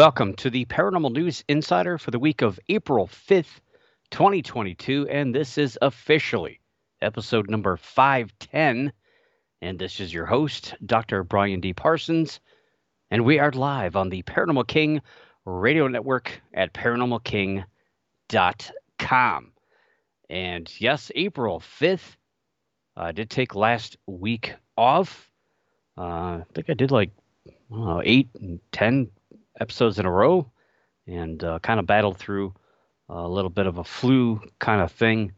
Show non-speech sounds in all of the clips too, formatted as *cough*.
Welcome to the Paranormal News Insider for the week of April 5th, 2022. And this is officially episode number 510. And this is your host, Dr. Brian D. Parsons. And we are live on the Paranormal King radio network at paranormalking.com. And yes, April 5th. I did take last week off. Uh, I think I did like eight and 10 episodes in a row and uh, kind of battled through a little bit of a flu kind of thing.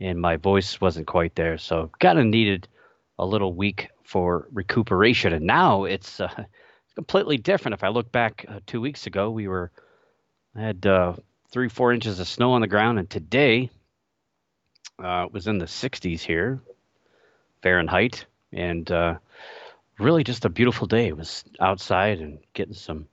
And my voice wasn't quite there. So kind of needed a little week for recuperation. And now it's, uh, completely different. If I look back uh, two weeks ago, we were, I had uh, three, four inches of snow on the ground. And today uh, it was in the 60s here, Fahrenheit. And uh, really just a beautiful day. It was outside and getting some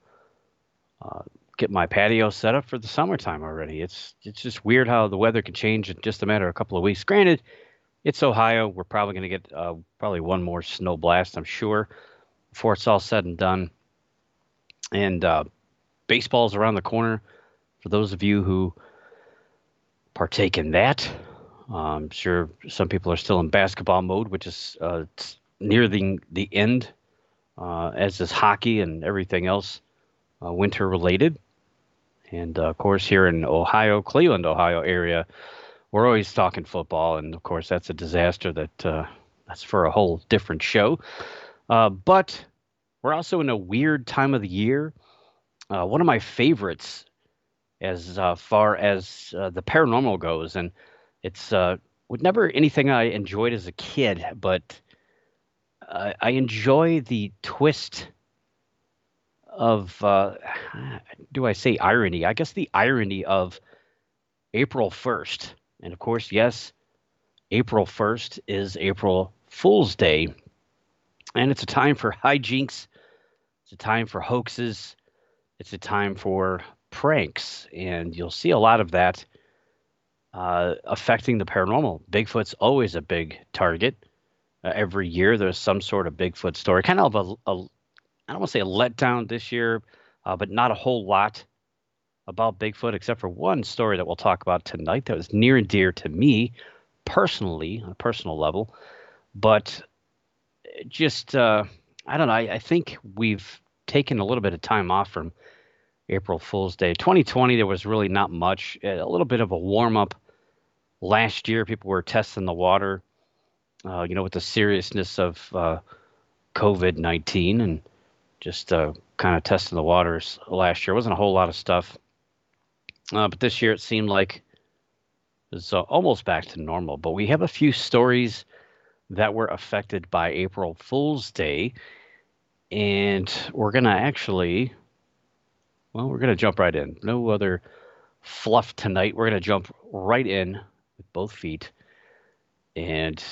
uh, get my patio set up for the summertime already. It's it's just weird how the weather can change in just a matter of a couple of weeks. Granted, it's Ohio. We're probably going to get uh, probably one more snow blast, I'm sure, before it's all said and done. And uh, baseball's around the corner. For those of you who partake in that, uh, I'm sure some people are still in basketball mode, which is uh, near the the end, uh, as is hockey and everything else uh, winter related. And uh, of course, here in Ohio, Cleveland, Ohio area, we're always talking football, and of course, that's a disaster. That uh, that's for a whole different show. Uh, but we're also in a weird time of the year. Uh, one of my favorites, as uh, far as the paranormal goes, and it's never anything I enjoyed as a kid, but I enjoy the twist of uh, *sighs* do I say irony? I guess the irony of April 1st. And of course, yes, April 1st is April Fool's Day. And it's a time for *laughs* hijinks, it's a time for hoaxes, it's a time for pranks. And you'll see a lot of that uh, affecting the paranormal. Bigfoot's always a big target. Uh, every year, there's some sort of Bigfoot story, kind of a, a I don't want to say a letdown this year, uh, but not a whole lot about Bigfoot, except for one story that we'll talk about tonight that was near and dear to me personally, on a personal level. But just, uh, I don't know, I, I, think we've taken a little bit of time off from April Fool's Day. 2020, there was really not much, a little bit of a warm up last year. People were testing the water, uh, you know, with the seriousness of uh, COVID 19. And just uh, kind of testing the waters last year. It wasn't a whole lot of stuff, uh, but this year it seemed like it's uh, almost back to normal. But we have a few stories that were affected by April Fool's Day, and we're gonna actually, well, we're gonna jump right in. No other fluff tonight. We're gonna jump right in with both feet, and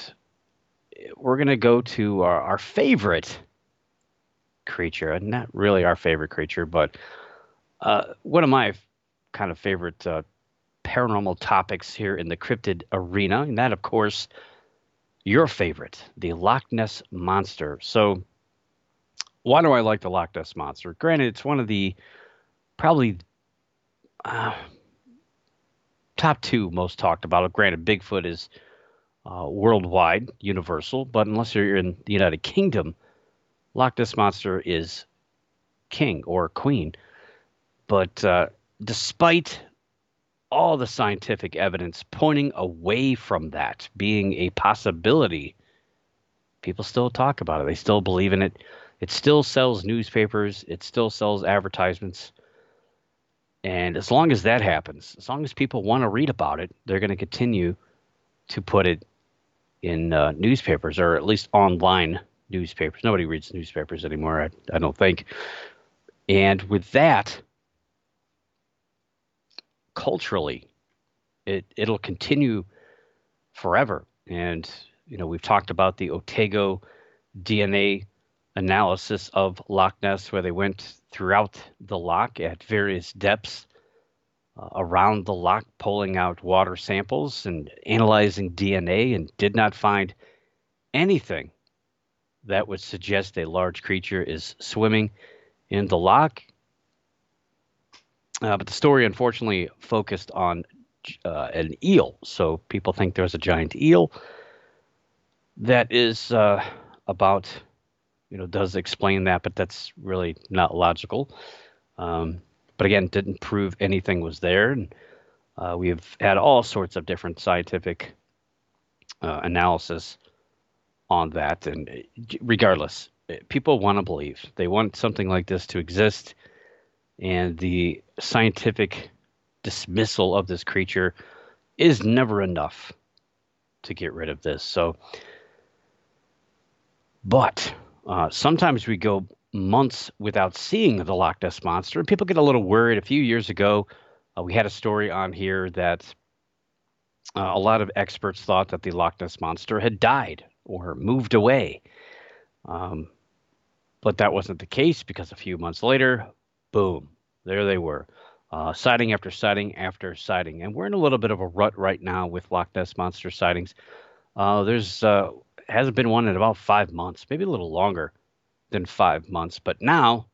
we're gonna go to our, our favorite creature. Not really our favorite creature, but uh, one of my kind of favorite uh, paranormal topics here in the cryptid arena, and that, of course, your favorite, the Loch Ness monster. So, why do I like the Loch Ness monster? Granted, it's one of the probably uh, top two most talked about. Granted, Bigfoot is uh, worldwide, universal, but unless you're in the United Kingdom, Loch Ness Monster is king or queen. But uh, despite all the scientific evidence pointing away from that being a possibility, people still talk about it. They still believe in it. It still sells newspapers, it still sells advertisements. And as long as that happens, as long as people want to read about it, they're going to continue to put it in uh, newspapers or at least online newspapers. Nobody reads newspapers anymore, I, I don't think. And with that, culturally, it it'll continue forever. And you know, we've talked about the Otago DNA analysis of Loch Ness, where they went throughout the loch at various depths uh, around the loch, pulling out water samples and analyzing DNA, and did not find anything that would suggest a large creature is swimming in the loch. Uh, but the story, unfortunately, focused on uh, an eel. So people think there's a giant eel that is uh, about, you know, does explain that, but that's really not logical. Um, but again, didn't prove anything was there. And uh, we've had all sorts of different scientific uh, analysis on that. And uh, regardless, people want to believe. They want something like this to exist. And the scientific dismissal of this creature is never enough to get rid of this. So, but uh, sometimes we go months without seeing the Loch Ness monster, and people get a little worried. A few years ago, uh, we had a story on here that uh, a lot of experts thought that the Loch Ness monster had died or moved away. Um, but that wasn't the case because a few months later, boom, there they were. Uh, sighting after sighting after sighting. And we're in a little bit of a rut right now with Loch Ness Monster sightings. Uh, there's uh, hasn't been one in about five months, maybe a little longer than five months. But now,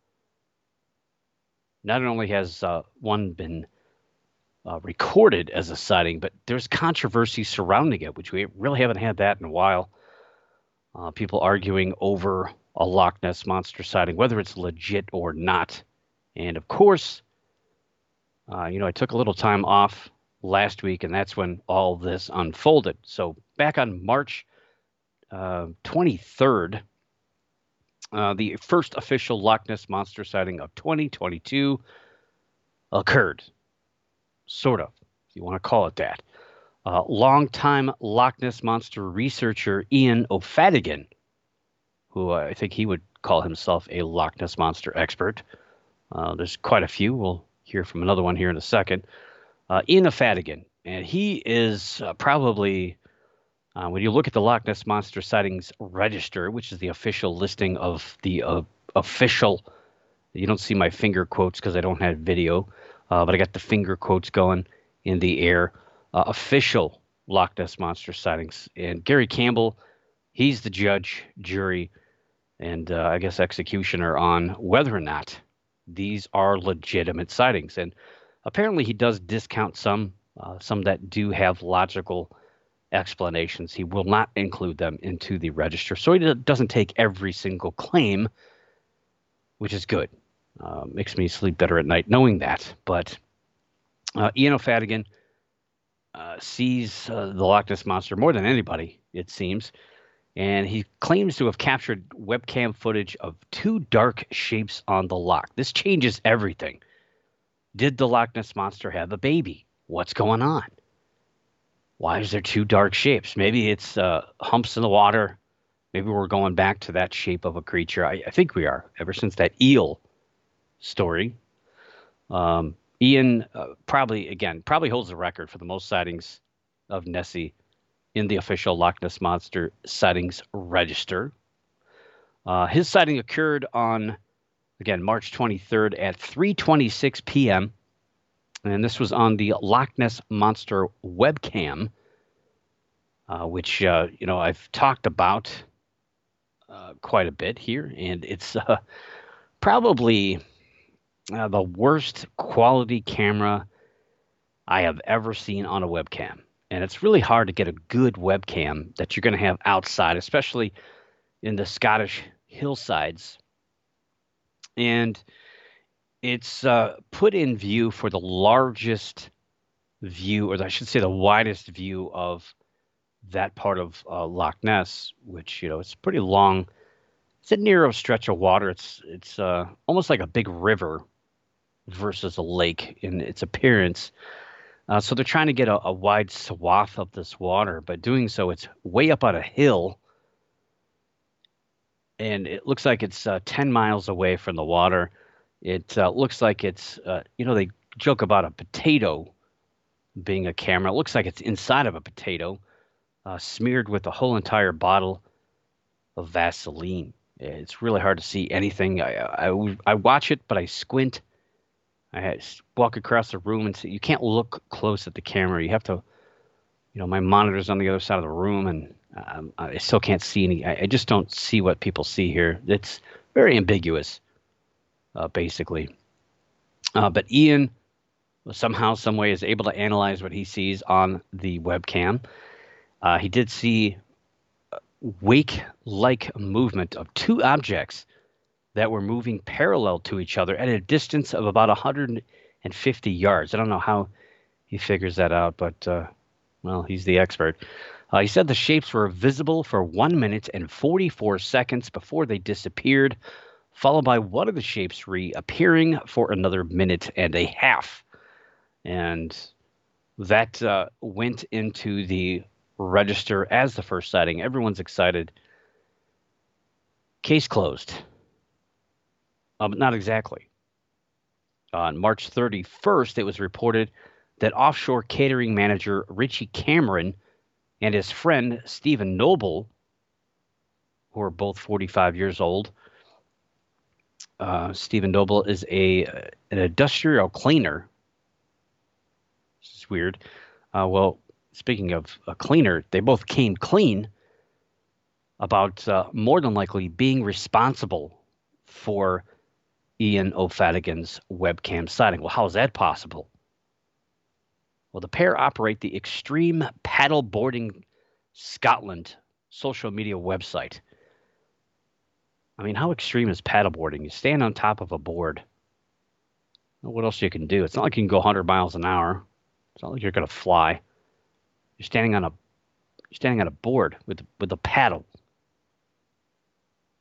not only has uh, one been uh, recorded as a sighting, but there's controversy surrounding it, which we really haven't had that in a while. Uh, people arguing over a Loch Ness monster sighting, whether it's legit or not. And of course, uh, you know, I took a little time off last week, and that's when all this unfolded. So back on March uh, 23rd, uh, the first official Loch Ness monster sighting of 2022 occurred. Sort of, if you want to call it that. Uh, longtime Loch Ness monster researcher Ian O'Faodhagain, who I think he would call himself a Loch Ness monster expert. Uh, there's quite a few. We'll hear from another one here in a second. Uh, Ian O'Faodhagain, and he is uh, probably, uh, when you look at the Loch Ness Monster Sightings Register, which is the official listing of the uh, official, you don't see my finger quotes because I don't have video, uh, but I got the finger quotes going in the air. Uh, official Loch Ness Monster Sightings. And Gary Campbell, he's the judge, jury, and I guess executioner on whether or not these are legitimate sightings. And apparently, he does discount some, uh, some that do have logical explanations. He will not include them into the register. So he doesn't take every single claim, which is good. Uh, makes me sleep better at night knowing that. But uh, Ian O'Faodhagain uh, sees uh, the Loch Ness Monster more than anybody, it seems and he claims to have captured webcam footage of two dark shapes on the loch. This changes everything. Did the Loch Ness monster have a baby? What's going on? Why is there two dark shapes? Maybe it's uh, humps in the water. Maybe we're going back to that shape of a creature. I, I think we are. Ever since that eel story, um, Ian uh, probably again probably holds the record for the most sightings of Nessie in the official Loch Ness Monster sightings register. Uh, his sighting occurred on, again, March 23rd at 3:26 p.m. And this was on the Loch Ness Monster webcam, uh, which uh, you know I've talked about uh, quite a bit here, and it's uh, probably uh, the worst quality camera I have ever seen on a webcam and it's really hard to get a good webcam that you're going to have outside, especially in the Scottish hillsides. And it's uh, put in view for the largest view, or I should say, the widest view of that part of uh, Loch Ness, which you know it's pretty long. It's a narrow stretch of water. It's it's uh, almost like a big river versus a lake in its appearance. Uh, so they're trying to get a, a, wide swath of this water, but doing so, it's way up on a hill. And it looks like it's uh, 10 miles away from the water. It uh, looks like it's, uh, you know, they joke about a potato being a camera. It looks like it's inside of a potato. uh, smeared with a whole entire bottle of Vaseline. It's really hard to see anything. I, I, I watch it, but I squint. I had walk across the room and see. You can't look close at the camera. You have to, you know, my monitor's on the other side of the room, and um, I still can't see any. I, I, just don't see what people see here. It's very ambiguous, uh, basically. Uh, but Ian somehow, some way, is able to analyze what he sees on the webcam. Uh, he did see wake-like movement of two objects that were moving parallel to each other at a distance of about 150 yards. I don't know how he figures that out, but uh, well, he's the expert. Uh, he said the shapes were visible for one minute and 44 seconds before they disappeared, followed by one of the shapes reappearing for another minute and a half. And that uh, went into the register as the first sighting. Everyone's excited. Case closed. But not exactly. On March 31st, it was reported that offshore catering manager Richie Cameron and his friend Stephen Noble, who are both 45 years old, uh, Stephen Noble is a an industrial cleaner. This is weird. Uh, well, speaking of a cleaner, they both came clean about uh, more than likely being responsible for Ian O'Faodhagain's webcam sighting. Well, how is that possible? Well, the pair operate the Extreme Paddleboarding Scotland social media website. I mean, how extreme is paddleboarding? You stand on top of a board. What else you can do? It's not like you can go 100 miles an hour. It's not like you're going to fly. You're standing on a you're standing on a board with with a paddle.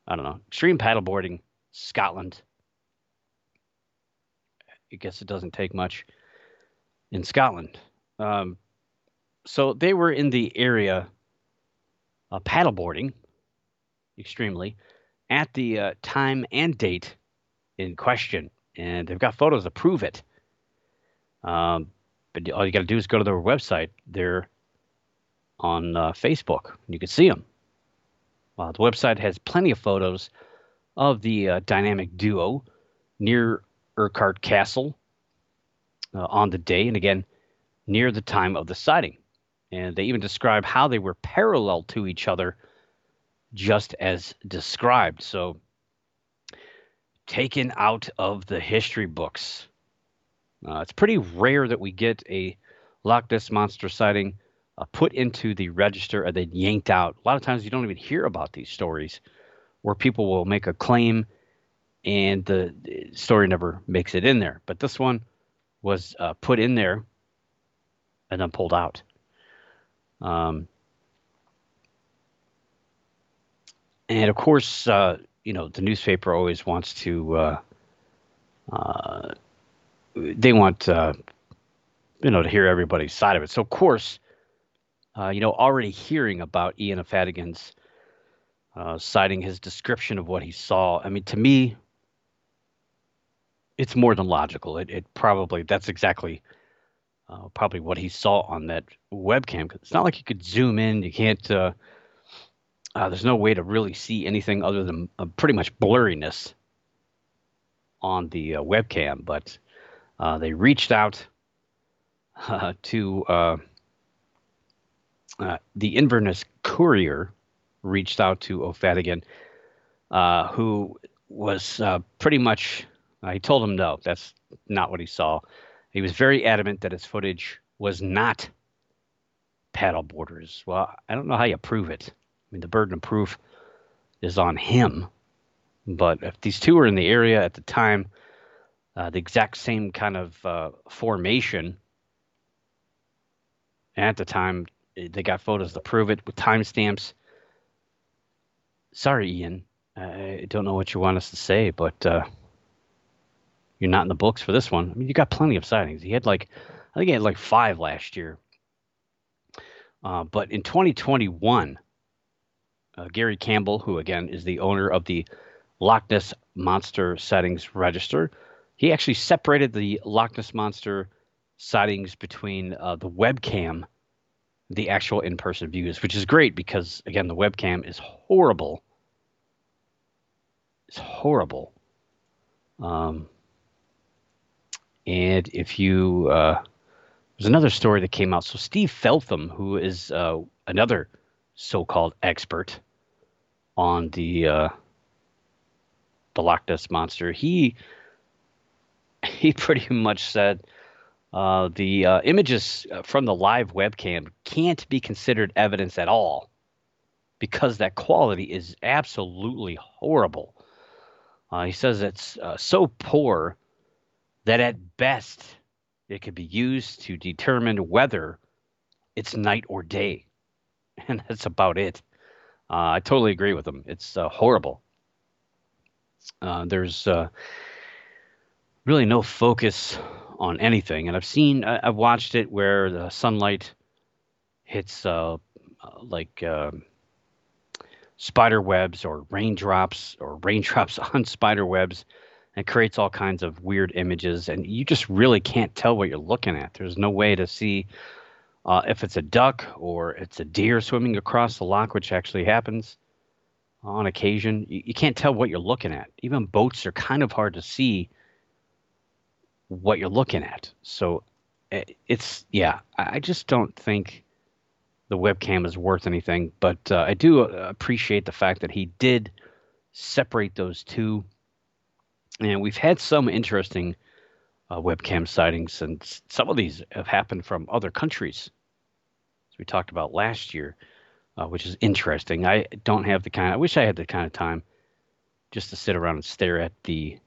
I don't know. Extreme paddleboarding, Scotland. I guess it doesn't take much in Scotland. Um, so they were in the area uh, paddleboarding extremely at the uh, time and date in question, and they've got photos to prove it. Um, but all you got to do is go to their website. They're on uh, Facebook. You can see them. Uh, the website has plenty of photos of the uh, dynamic duo near Urquhart Castle uh, on the day, and again, near the time of the sighting. And they even describe how they were parallel to each other, just as described. So, taken out of the history books. Uh, it's pretty rare that we get a Loch Ness Monster sighting uh, put into the register and then yanked out. A lot of times you don't even hear about these stories where people will make a claim and the story never makes it in there. But this one was uh, put in there and then pulled out. Um, and of course, uh, you know, the newspaper always wants to, uh, uh they want, uh, you know, to hear everybody's side of it. So, of course, uh, you know, already hearing about Ian Faodhagain's sighting his description of what he saw. I mean, to me, it's more than logical. It, it probably that's exactly uh, probably what he saw on that webcam. It's not like you could zoom in. You can't. Uh, uh, there's no way to really see anything other than uh, pretty much blurriness on the uh, webcam. But uh, they reached out to the Inverness Courier reached out to O'Faodhagain, who was pretty much, he told him no, that's not what he saw. He was very adamant that his footage was not paddle boarders. Well, I don't know how you prove it. I mean, the burden of proof is on him. But if these two were in the area at the time, uh, the exact same kind of uh, formation, at the time, they got photos to prove it with timestamps. Sorry, Ian. I don't know what you want us to say, but uh, you're not in the books for this one. I mean, you got plenty of sightings. He had like, I think he had like five last year. Uh, but in 2021, uh, Gary Campbell, who again is the owner of the Loch Ness Monster Sightings Register, he actually separated the Loch Ness Monster sightings between uh, the webcam the actual in-person views, which is great because again the webcam is horrible. It's horrible. Um, and if you uh, there's another story that came out. So Steve Feltham, who is uh, another so-called expert on the uh, the Loch Ness monster, he *laughs* he pretty much said uh, the uh, images uh, from the live webcam can't be considered evidence at all because that quality is absolutely horrible. Uh, he says it's uh, so poor that at best it could be used to determine whether it's night or day. *laughs* And that's about it. Uh, I totally agree with them. It's uh, horrible. Uh, there's uh, really no focus on anything. And I've seen, I've watched it where the sunlight hits uh, like um, spider webs or raindrops or raindrops *laughs* on spider webs and creates all kinds of weird images and you just really can't tell what you're looking at. There's no way to see uh, if it's a duck or it's a deer swimming across the lock, which actually happens on occasion. You, you can't tell what you're looking at. Even boats are kind of hard to see what you're looking at. So eh, it's yeah i just don't think the webcam is worth anything but uh, i do uh, appreciate the fact that he did separate those two and we've had some interesting uh, webcam sightings, and some of these have happened from other countries, as we talked about last year, uh, which is interesting. I don't have the kind. I wish I had the kind of time just to sit around and stare at the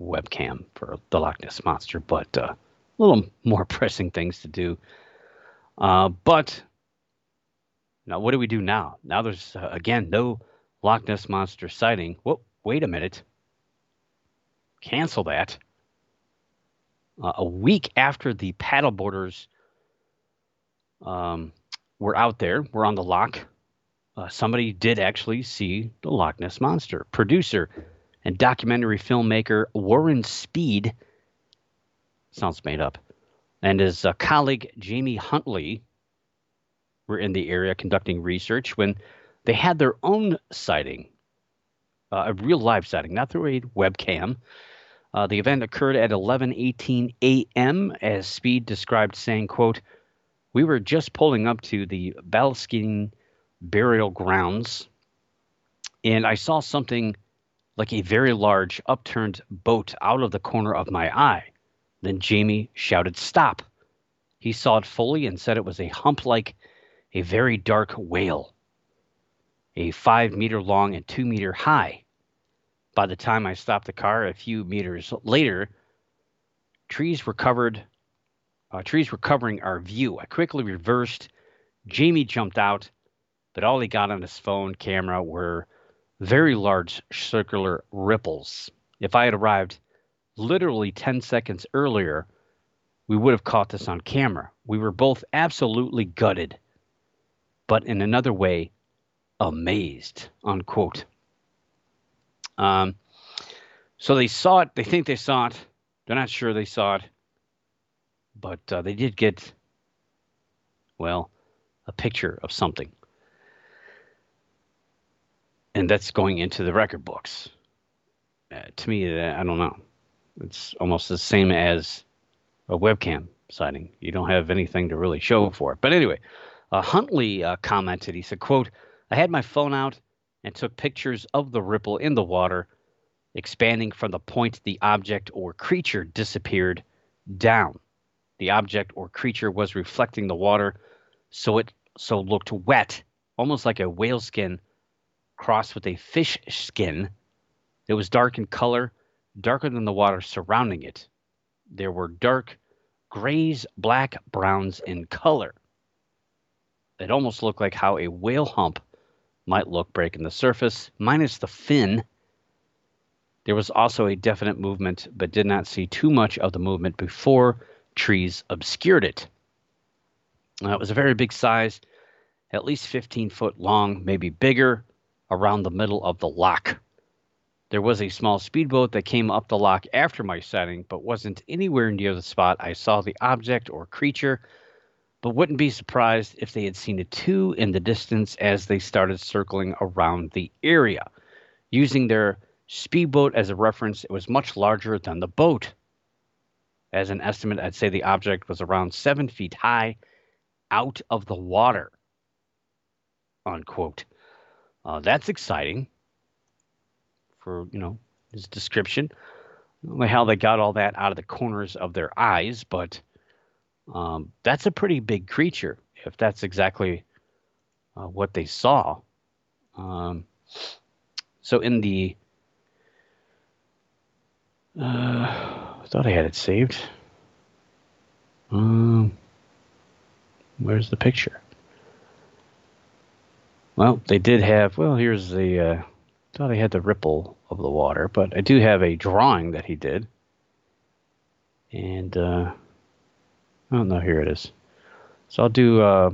webcam for the Loch Ness monster, but uh, a little more *laughs* pressing things to do. Uh, but now, what do we do now? Now there's uh, again no Loch Ness monster sighting. Wait a minute cancel that. Uh, a week after the paddleboarders um, were out there, were on the lock, uh, somebody did actually see the Loch Ness Monster. Producer and documentary filmmaker Warren Speed, sounds made up, and his uh, colleague Jamie Huntley were in the area conducting research when they had their own sighting, uh, a real live sighting, not through a webcam. Uh, the event occurred at 11:18 a.m. as Speed described, saying, "quote We were just pulling up to the Ballyskean burial grounds, and I saw something like a very large upturned boat out of the corner of my eye. Then Jamie shouted, "Stop!" He saw it fully and said it was a hump like a very dark whale, a five meter long and two meter high. By the time I stopped the car a few meters later, trees were covered. Uh, trees were covering our view. I quickly reversed. Jamie jumped out, but all he got on his phone camera were very large circular ripples. If I had arrived literally 10 seconds earlier, we would have caught this on camera. We were both absolutely gutted, but in another way, amazed. Unquote. Um, so they saw it. They think they saw it. They're not sure they saw it, but uh, they did get, well, a picture of something, and that's going into the record books. Uh, to me, uh, I don't know. It's almost the same as a webcam sighting. You don't have anything to really show for it. But anyway, uh, Huntley uh, commented. He said, "quote I had my phone out and took pictures of the ripple in the water, expanding from the point the object or creature disappeared down. The object or creature was reflecting the water, so it so looked wet, almost like a whale skin crossed with a fish skin. It was dark in color, darker than the water surrounding it. There were dark grays, black, browns in color. It almost looked like how a whale hump might look breaking the surface, minus the fin. There was also a definite movement, but did not see too much of the movement before trees obscured it. Uh, it was a very big size, at least 15 foot long, maybe bigger, around the middle of the lock. There was a small speedboat that came up the lock after my sighting, but wasn't anywhere near the spot I saw the object or creature. But wouldn't be surprised if they had seen a two in the distance as they started circling around the area. Using their speedboat as a reference, it was much larger than the boat. As an estimate, I'd say the object was around seven feet high out of the water. Unquote. Uh, that's exciting for, you know, his description. I don't know how they got all that out of the corners of their eyes, but um, that's a pretty big creature if that's exactly uh, what they saw. Um, so in the, uh, I thought I had it saved. Um, where's the picture? Well, they did have. Well, here's the. Uh, thought I had the ripple of the water, but I do have a drawing that he did. And uh, oh no, here it is. So I'll do uh,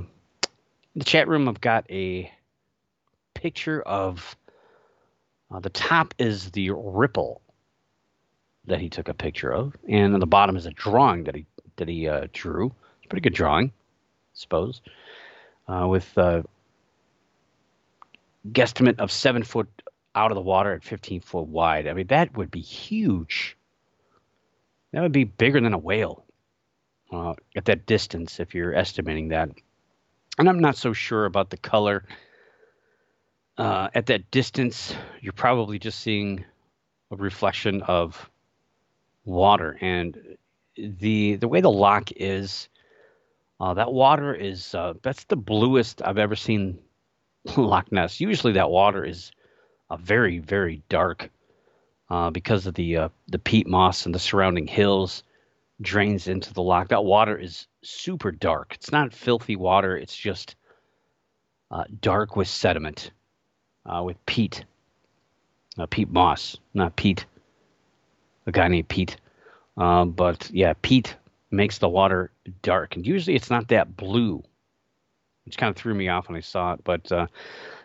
the chat room. I've got a picture of uh, the top is the ripple that he took a picture of, and on the bottom is a drawing that he that he uh, drew. It's a pretty good drawing, I suppose, uh, with uh, guesstimate of seven foot out of the water at 15 foot wide. I mean, that would be huge. That would be bigger than a whale uh, at that distance, if you're estimating that. And I'm not so sure about the color. Uh, at that distance, you're probably just seeing a reflection of water, and the the way the lock is, uh, that water is uh, that's the bluest I've ever seen *laughs* Loch Ness. Usually, that water is a very very dark uh, because of the uh, the peat moss and the surrounding hills drains into the lock. That water is super dark. It's not filthy water. It's just uh, dark with sediment, uh, with peat, uh, peat moss, not peat. A guy named Pete, um, but yeah, peat makes the water dark, and usually it's not that blue, which kind of threw me off when I saw it. But uh,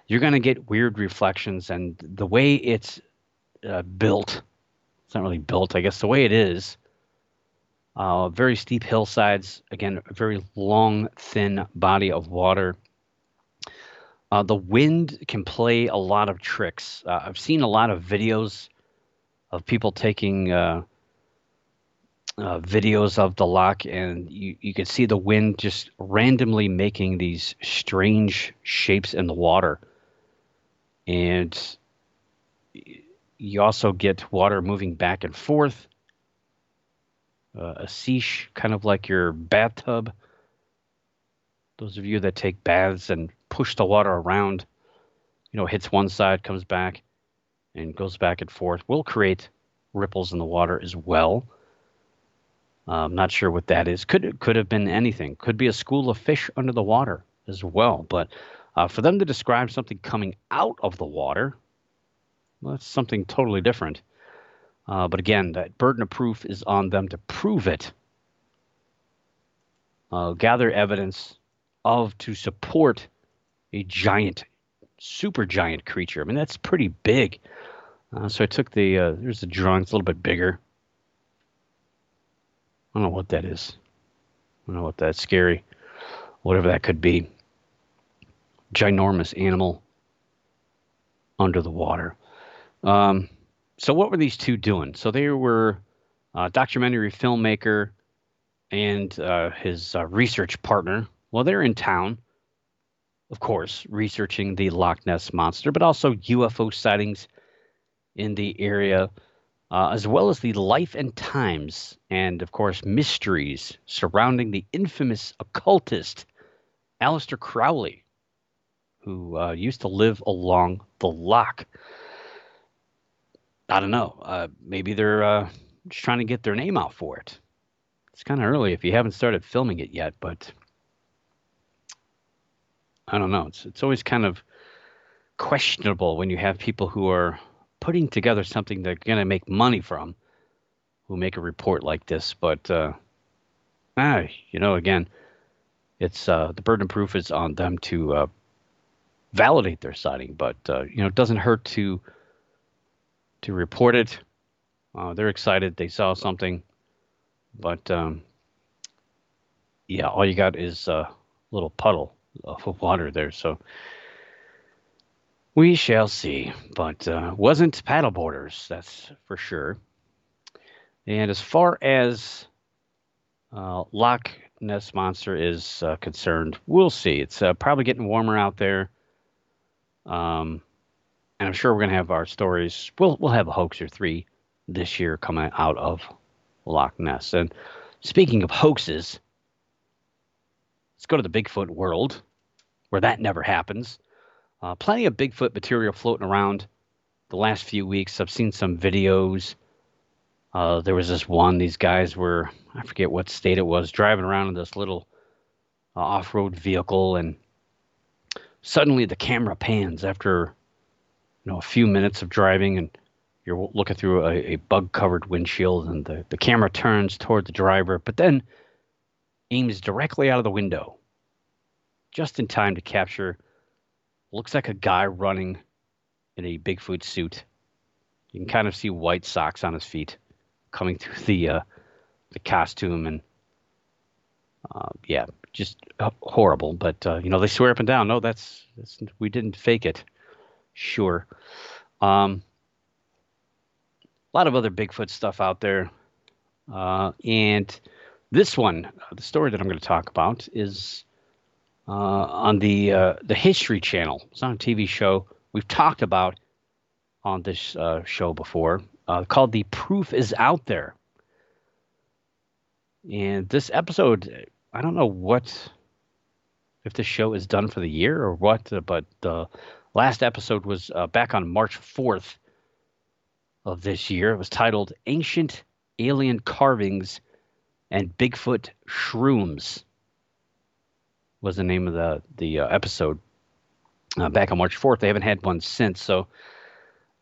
you're going to get weird reflections, and the way it's uh, built, it's not really built, I guess. The way it is, uh, very steep hillsides. Again, a very long, thin body of water. Uh, the wind can play a lot of tricks. Uh, I've seen a lot of videos of people taking uh, uh, videos of the lock, and you, you can see the wind just randomly making these strange shapes in the water. And you also get water moving back and forth. Uh, a seiche, kind of like your bathtub. Those of you that take baths and push the water around, you know, hits one side, comes back, and goes back and forth, will create ripples in the water as well. Uh, I'm not sure what that is. Could could have been anything. Could be a school of fish under the water as well. But uh, for them to describe something coming out of the water, well, that's something totally different. Uh, but again, that burden of proof is on them to prove it. Uh, gather evidence of to support a giant, super giant creature. I mean, that's pretty big. Uh, so I took the, uh, there's the drawing, it's a little bit bigger. I don't know what that is. I don't know what that's scary. Whatever that could be. Ginormous animal under the water. Um, so what were these two doing? So they were a documentary filmmaker and uh, his uh, research partner. Well, they're in town, of course, researching the Loch Ness monster, but also UFO sightings in the area, uh, as well as the life and times, and of course, mysteries surrounding the infamous occultist Aleister Crowley, who uh, used to live along the loch. I don't know. Uh, maybe they're uh, just trying to get their name out for it. It's kind of early if you haven't started filming it yet, but I don't know. It's it's always kind of questionable when you have people who are putting together something they're going to make money from, who make a report like this. But uh, ah, you know, again, it's uh, the burden of proof is on them to uh, validate their sighting. But uh, you know, it doesn't hurt to to report it. Uh, they're excited they saw something, but um, yeah, all you got is a little puddle of *laughs* water there. So we shall see. But uh, wasn't paddle boarders, that's for sure. And as far as uh, Loch Ness Monster is uh, concerned, we'll see. It's uh, probably getting warmer out there. Um, and I'm sure we're gonna have our stories. We'll we'll have a hoax or three this year coming out of Loch Ness. And speaking of hoaxes, let's go to the Bigfoot world, where that never happens. Uh, plenty of Bigfoot material floating around the last few weeks. I've seen some videos. Uh, there was this one, these guys were, I forget what state it was, driving around in this little uh, off road vehicle, and suddenly the camera pans after you know a few minutes of driving, and you're looking through a, a bug covered windshield, and the, the camera turns toward the driver, but then aims directly out of the window just in time to capture looks like a guy running in a Bigfoot suit. You can kind of see white socks on his feet coming through the uh, the costume, and uh, yeah, just horrible. But uh, you know, they swear up and down, no, that's, that's we didn't fake it. Sure. Um, a lot of other Bigfoot stuff out there, uh, and this one, uh, the story that I'm going to talk about, is uh, on the uh, the History Channel. It's on a TV show we've talked about on this uh, show before, uh, called "The Proof Is Out There." And this episode, I don't know what if the show is done for the year or what, but the last episode was uh, back on March fourth of this year. It was titled "Ancient Alien Carvings and Bigfoot Shrooms." was the name of the the uh, episode uh, back on March 4th. They haven't had one since, so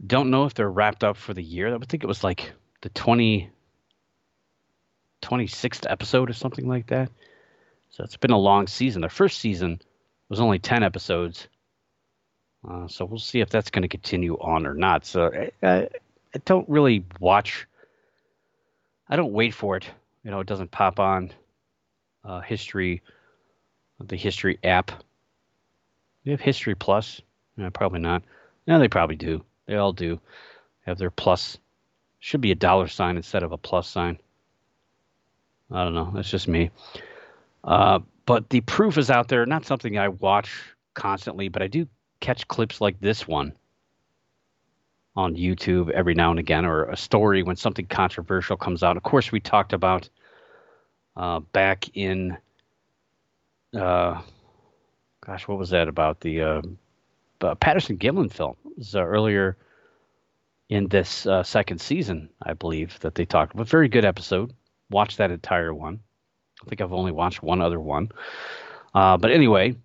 don't know if they're wrapped up for the year. I would think it was like the 20 26th episode or something like that. So it's been a long season. Their first season was only 10 episodes. Uh, so we'll see if that's going to continue on or not. So I, I, I, don't really watch. I don't wait for it. You know, it doesn't pop on uh, history the History app. You have History Plus? Probably not. No, they probably do. They all do have their plus. Should be a dollar sign instead of a plus sign. I don't know. That's just me. Uh, but the proof is out there. Not something I watch constantly, but I do catch clips like this one on YouTube every now and again, or a story when something controversial comes out. Of course, we talked about uh, back in uh, gosh, what was that about the uh, Patterson Gimlin film? It was uh, earlier in this uh, second season, I believe, that they talked about. Very good episode. Watch that entire one. I think I've only watched one other one. Uh, but anyway,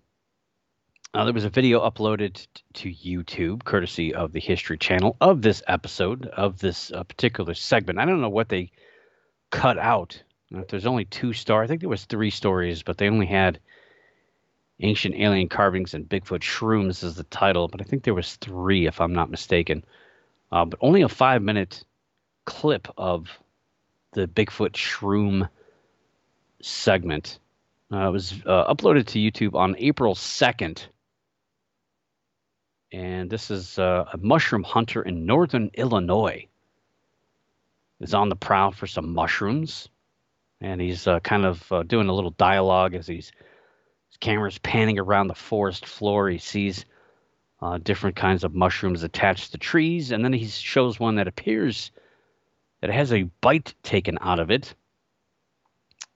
uh, there was a video uploaded to YouTube, courtesy of the History Channel, of this episode, of this uh, particular segment. I don't know what they cut out. If there's only two stars, I think there was three stories, but they only had Ancient Alien Carvings and Bigfoot Shrooms as the title, but I think there was three, if I'm not mistaken. Uh, but only a five minute clip of the Bigfoot Shroom segment. Uh, it was uh, uploaded to YouTube on April 2nd. And this is uh, a mushroom hunter in northern Illinois. Is on the prowl for some mushrooms. And he's uh, kind of uh, doing a little dialogue as he's his camera's panning around the forest floor. He sees uh, different kinds of mushrooms attached to trees, and then he shows one that appears that has a bite taken out of it.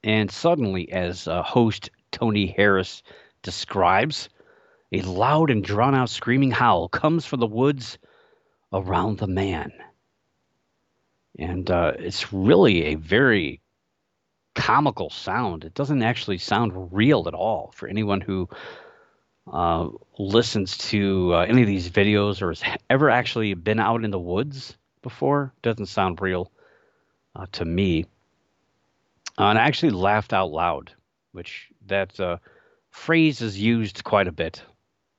And suddenly, as uh, host Tony Harris describes, a loud and drawn out screaming howl comes from the woods around the man. And uh, it's really a very comical sound. It doesn't actually sound real at all for anyone who uh, listens to uh, any of these videos or has ever actually been out in the woods before. Doesn't sound real uh, to me. Uh, and I actually laughed out loud, which that uh, phrase is used quite a bit.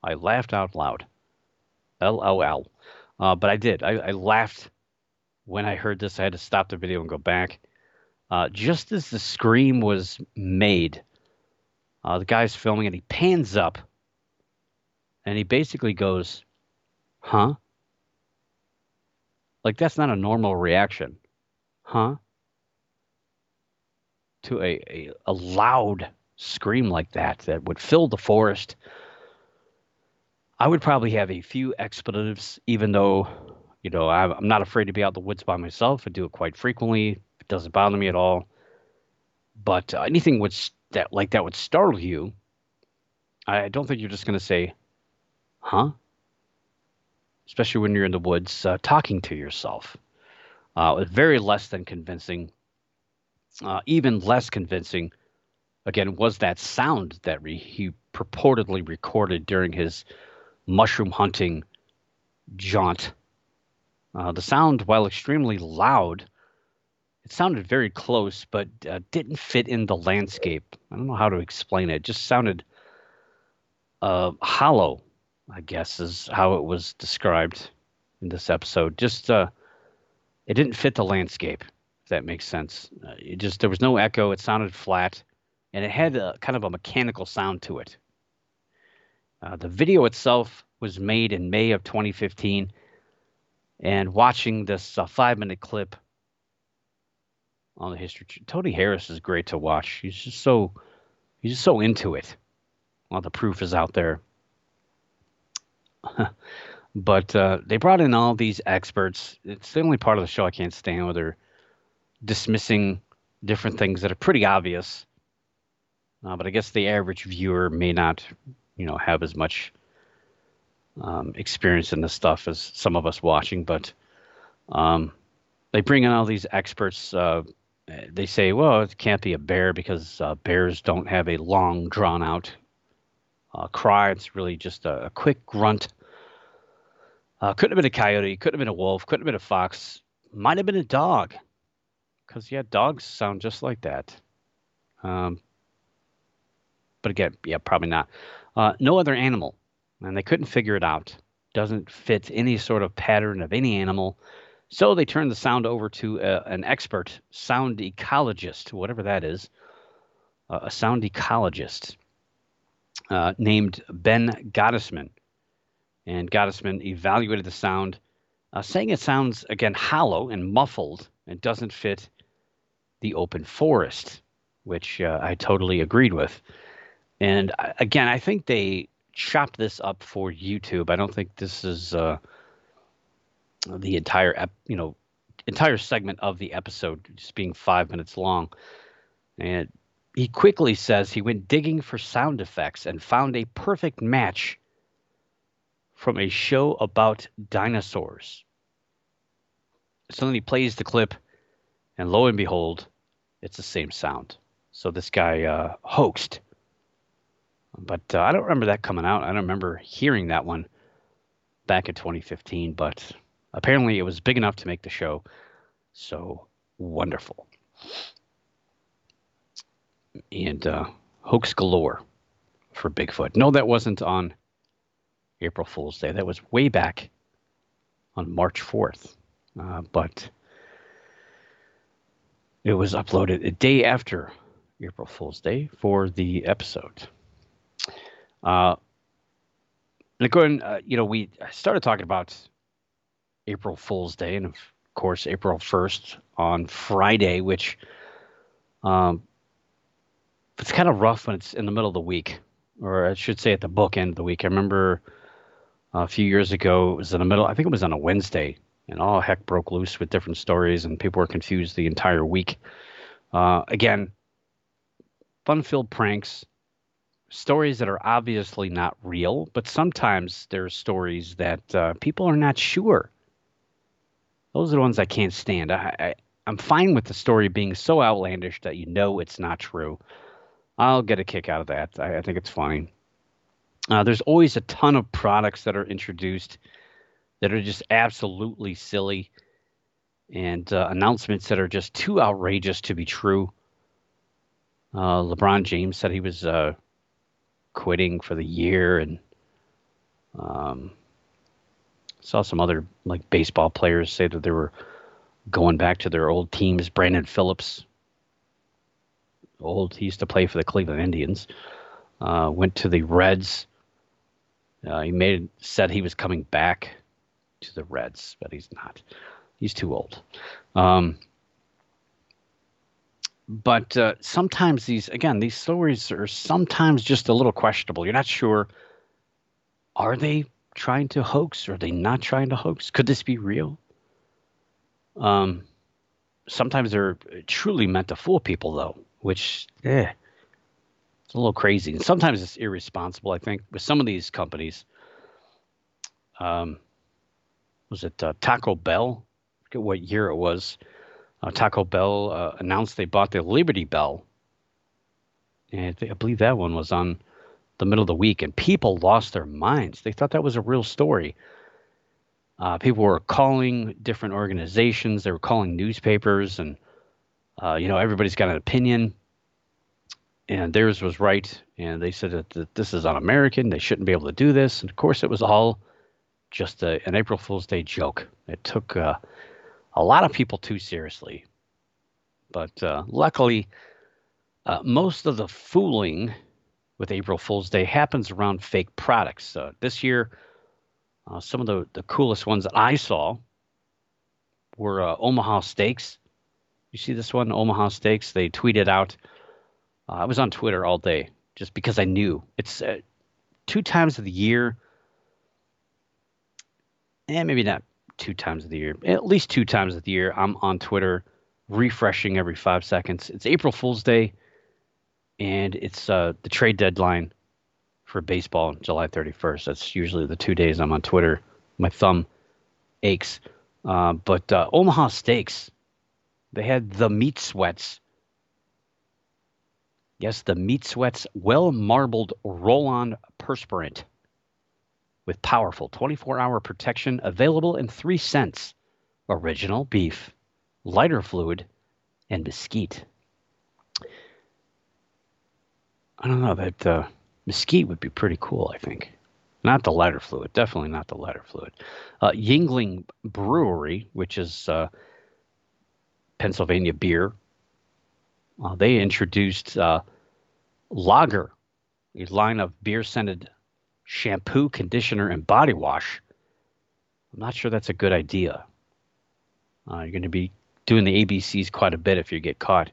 I laughed out loud. LOL. Uh, but I did. I, I laughed when I heard this. I had to stop the video and go back uh, just as the scream was made, Uh, the guy's filming and he pans up and he basically goes, Huh? Like, that's not a normal reaction. Huh? To a, a, a loud scream like that that would fill the forest. I would probably have a few expletives, even though, you know, I'm not afraid to be out in the woods by myself. I do it quite frequently. It doesn't bother me at all. But uh, anything would that like that would startle you. I don't think you're just going to say, "Huh?" Especially when you're in the woods uh, talking to yourself. Uh, very less than convincing. Uh, even less convincing, again, was that sound that re- he purportedly recorded during his mushroom hunting jaunt. Uh, the sound, while extremely loud, it sounded very close, but uh, didn't fit in the landscape. I don't know how to explain it. It just sounded uh, hollow, I guess, is how it was described in this episode. Just uh, it didn't fit the landscape, if that makes sense. Uh, it just there was no echo. It sounded flat, and it had a, kind of a mechanical sound to it. Uh, the video itself was made in May of 2015, and watching this uh, five-minute clip on the history. Tony Harris is great to watch. He's just so he's just so into it. Well, the proof is out there. *laughs* but uh, they brought in all these experts. It's the only part of the show I can't stand where they're dismissing different things that are pretty obvious. Uh, but I guess the average viewer may not, you know, have as much um, experience in this stuff as some of us watching. But um, they bring in all these experts. Uh, they say, well, it can't be a bear because uh, bears don't have a long, drawn out uh, cry. It's really just a, a quick grunt. Uh, couldn't have been a coyote, couldn't have been a wolf, couldn't have been a fox, might have been a dog. Because, yeah, dogs sound just like that. Um, but again, yeah, probably not. Uh, no other animal. And they couldn't figure it out. Doesn't fit any sort of pattern of any animal. So they turned the sound over to uh, an expert sound ecologist, whatever that is, uh, a sound ecologist uh, named Ben Gottesman. And Gottesman evaluated the sound, uh, saying it sounds, again, hollow and muffled and doesn't fit the open forest, which uh, I totally agreed with. And uh, again, I think they chopped this up for YouTube. I don't think this is the entire ep, you know entire segment of the episode just being five minutes long. And he quickly says he went digging for sound effects and found a perfect match from a show about dinosaurs. So then he plays the clip and lo and behold it's the same sound. So this guy uh, hoaxed but uh, i don't remember that coming out i don't remember hearing that one back in 2015 but Apparently, it was big enough to make the show. So wonderful. And uh, hoax galore for Bigfoot. No, that wasn't on April Fool's Day. That was way back on March 4th. Uh, but it was uploaded a day after April Fool's Day for the episode. Uh, and again, uh, you know, we started talking about April Fool's Day, and of course April 1st on Friday, which um, it's kind of rough when it's in the middle of the week, or I should say at the book end of the week. I remember a few years ago, it was in the middle, I think it was on a Wednesday, and all heck broke loose with different stories, and people were confused the entire week. Uh, again, fun filled pranks, stories that are obviously not real, but sometimes there's stories that uh, people are not sure those are the ones I can't stand. I, I I'm fine with the story being so outlandish that you know it's not true. I'll get a kick out of that. I, I think it's funny. Uh, there's always a ton of products that are introduced that are just absolutely silly and uh, announcements that are just too outrageous to be true. Uh, LeBron James said he was uh, quitting for the year, and um, Saw some other like baseball players say that they were going back to their old teams. Brandon Phillips, old, he used to play for the Cleveland Indians. uh, went to the Reds. Uh, he made said he was coming back to the Reds, but he's not. He's too old. Um, but uh, sometimes these, again, these stories are sometimes just a little questionable. You're not sure. Are they trying to hoax? Are they not trying to hoax? Could this be real? Um, sometimes they're truly meant to fool people, though, which, eh, it's a little crazy. And sometimes it's irresponsible, I think, with some of these companies. Um, was it uh, Taco Bell? I forget what year it was. Uh, Taco Bell uh, announced they bought the Liberty Bell. And I believe that one was on the middle of the week, and people lost their minds. They thought that was a real story. Uh, people were calling different organizations. They were calling newspapers, and uh, you know everybody's got an opinion. And theirs was right, and they said that, that this is un-American. They shouldn't be able to do this. And of course, it was all just a, an April Fool's Day joke. It took uh, a lot of people too seriously, but uh, luckily, uh, most of the fooling with April Fool's Day happens around fake products. Uh, this year, uh, some of the, the coolest ones that I saw were uh, Omaha Steaks. You see this one, Omaha Steaks? They tweeted out. Uh, I was on Twitter all day just because I knew it's two times of the year, and eh, maybe not two times of the year, at least two times of the year. I'm on Twitter, refreshing every five seconds. It's April Fool's Day and it's uh, the trade deadline for baseball, July 31st. That's usually the two days I'm on Twitter. My thumb aches. Uh, but uh, Omaha Steaks, they had the meat sweats. Yes, the meat sweats, well marbled roll on perspirant with powerful 24 hour protection available in three scents original beef, lighter fluid, and mesquite. I don't know that uh, mesquite would be pretty cool. I think not the lighter fluid, definitely not the lighter fluid. Uh, Yuengling Brewery, which is uh, Pennsylvania beer, uh, they introduced uh, Lager, a line of beer scented shampoo, conditioner, and body wash. I'm not sure that's a good idea. Uh, you're going to be doing the ABCs quite a bit if you get caught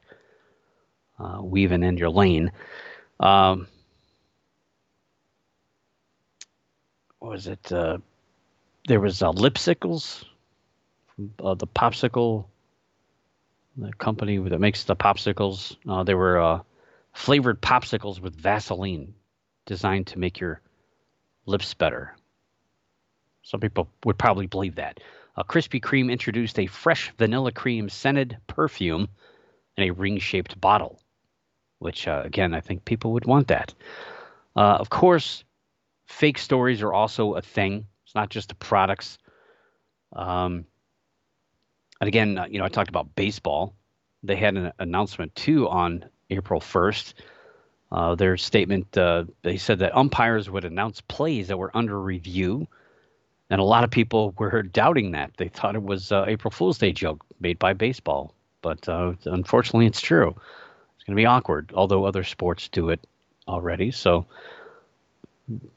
uh, weaving in your lane. Um, what was it? Uh, there was uh, Lipsicles, uh, the popsicle, the company that makes the popsicles. Uh, there were uh, flavored popsicles with Vaseline, designed to make your lips better. Some people would probably believe that. Uh, Krispy Kreme introduced a fresh vanilla cream scented perfume in a ring shaped bottle which uh, again, I think people would want that. Uh, of course, fake stories are also a thing. It's not just the products. Um, and again, uh, you know, I talked about baseball. They had an announcement too on April 1st. Uh, their statement, uh, they said that umpires would announce plays that were under review. And a lot of people were *laughs* doubting that. They thought it was uh, April Fool's Day joke made by baseball. But uh, unfortunately, it's true It's going to be awkward, although other sports do it already. So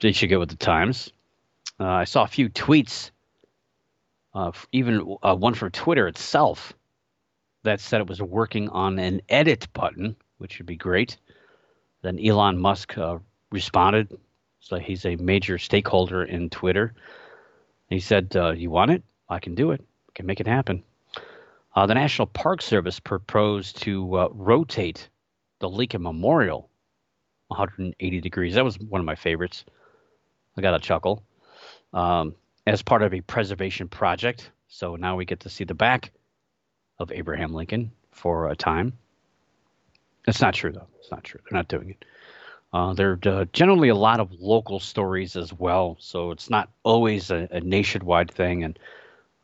they should get with the times. Uh, I saw a few tweets, uh, even one from Twitter itself, that said it was working on an edit button, which would be great. Then Elon Musk uh, responded. So he's a major stakeholder in Twitter. He said, uh, You want it? I can do it. I can make it happen. Uh, the National Park Service proposed to rotate the Lincoln Memorial 180 degrees. That was one of my favorites. I got a chuckle. Um, as part of a preservation project. So now we get to see the back of Abraham Lincoln for a time. It's not true, though. It's not true. They're not doing it. Uh, there are uh, generally a lot of local stories as well. So it's not always a, a nationwide thing. And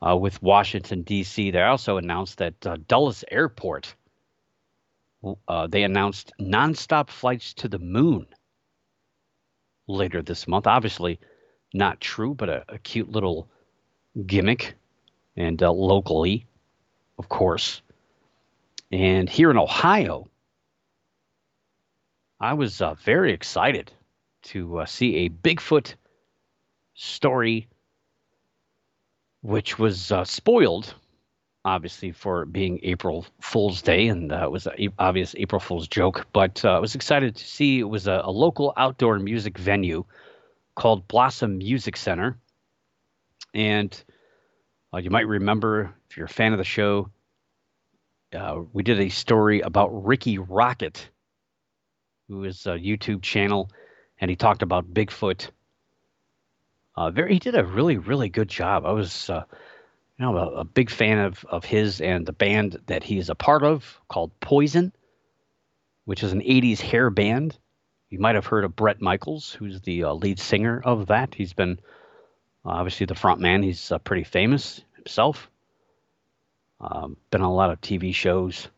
uh, with Washington, D.C., they also announced that uh, Dulles Airport uh, they announced nonstop flights to the moon later this month. Obviously, not true, but a, a cute little gimmick, and uh, locally, of course. And here in Ohio, I was uh, very excited to uh, see a Bigfoot story, which was uh, spoiled, obviously, for being April Fool's Day, and it was an obvious April Fool's joke. But uh, I was excited to see it was a, a local outdoor music venue called Blossom Music Center. And uh, you might remember, if you're a fan of the show, uh, we did a story about Rikki Rockett, who is a YouTube channel, and he talked about Bigfoot. Uh, very, he did a really, really good job. I was, uh, you know, a, a, big fan of of his and the band that he is a part of called Poison, which is an '80s hair band. You might have heard of Bret Michaels, who's the uh, lead singer of that. He's been obviously the front man. He's uh, pretty famous himself. Um, been on a lot of TV shows.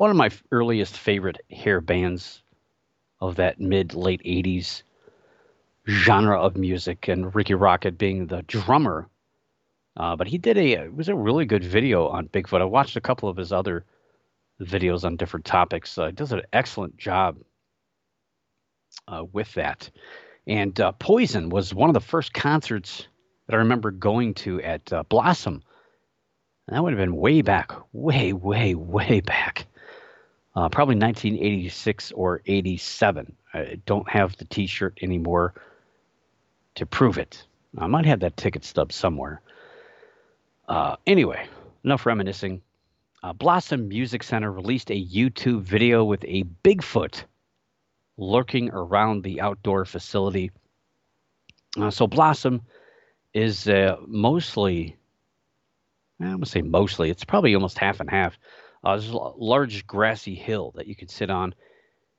One of my earliest favorite hair bands of that mid late 80s genre of music, and Rikki Rockett being the drummer. Uh, but he did a it was a really good video on Bigfoot. I watched a couple of his other videos on different topics. Uh, he does an excellent job uh, with that. And uh, Poison was one of the first concerts that I remember going to at uh, Blossom and that would have been way back, way, way, way back. Uh, probably 1986 or 87. I don't have the t shirt anymore to prove it. I might have that ticket stub somewhere. Uh, anyway, enough reminiscing. Uh, Blossom Music Center released a YouTube video with a Bigfoot lurking around the outdoor facility. Uh, so, Blossom is uh, mostly I'm gonna say mostly. It's probably almost half and half. Uh, there's a large grassy hill that you can sit on,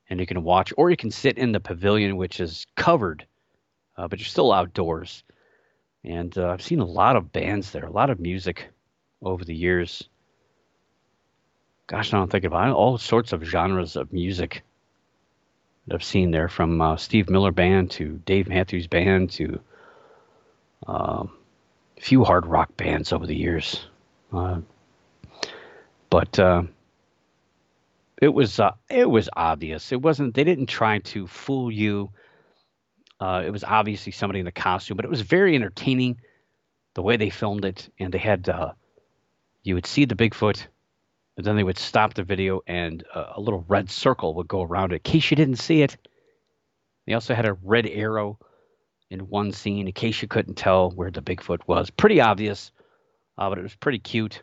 and you can watch, or you can sit in the pavilion, which is covered, uh, but you're still outdoors. And uh, I've seen a lot of bands there, a lot of music over the years. Gosh, I don't think about it. all sorts of genres of music that I've seen there, from uh, Steve Miller Band to Dave Matthews Band to um, a few hard rock bands over the years. Uh, but uh, it was uh, it was obvious. It wasn't. They didn't try to fool you. Uh, it was obviously somebody in a costume, but it was very entertaining the way they filmed it. And they had uh, you would see the Bigfoot, but then they would stop the video, and a little red circle would go around it in case you didn't see it. They also had a red arrow in one scene in case you couldn't tell where the Bigfoot was. Pretty obvious uh, but it was pretty cute.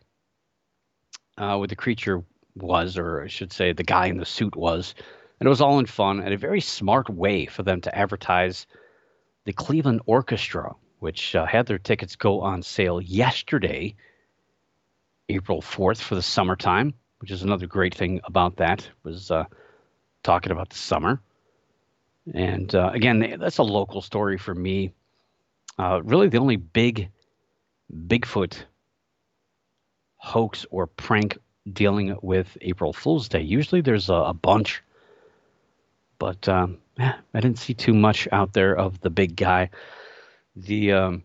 Uh, what the creature was, or I should say, the guy in the suit was, and it was all in fun and a very smart way for them to advertise the Cleveland Orchestra, which uh, had their tickets go on sale yesterday, April 4th, for the summertime, which is another great thing about that was uh, talking about the summer. And uh, again, that's a local story for me. Uh, really, the only big Bigfoot hoax or prank dealing with April Fool's Day. Usually there's a, a bunch, but um, I didn't see too much out there of the big guy. The um,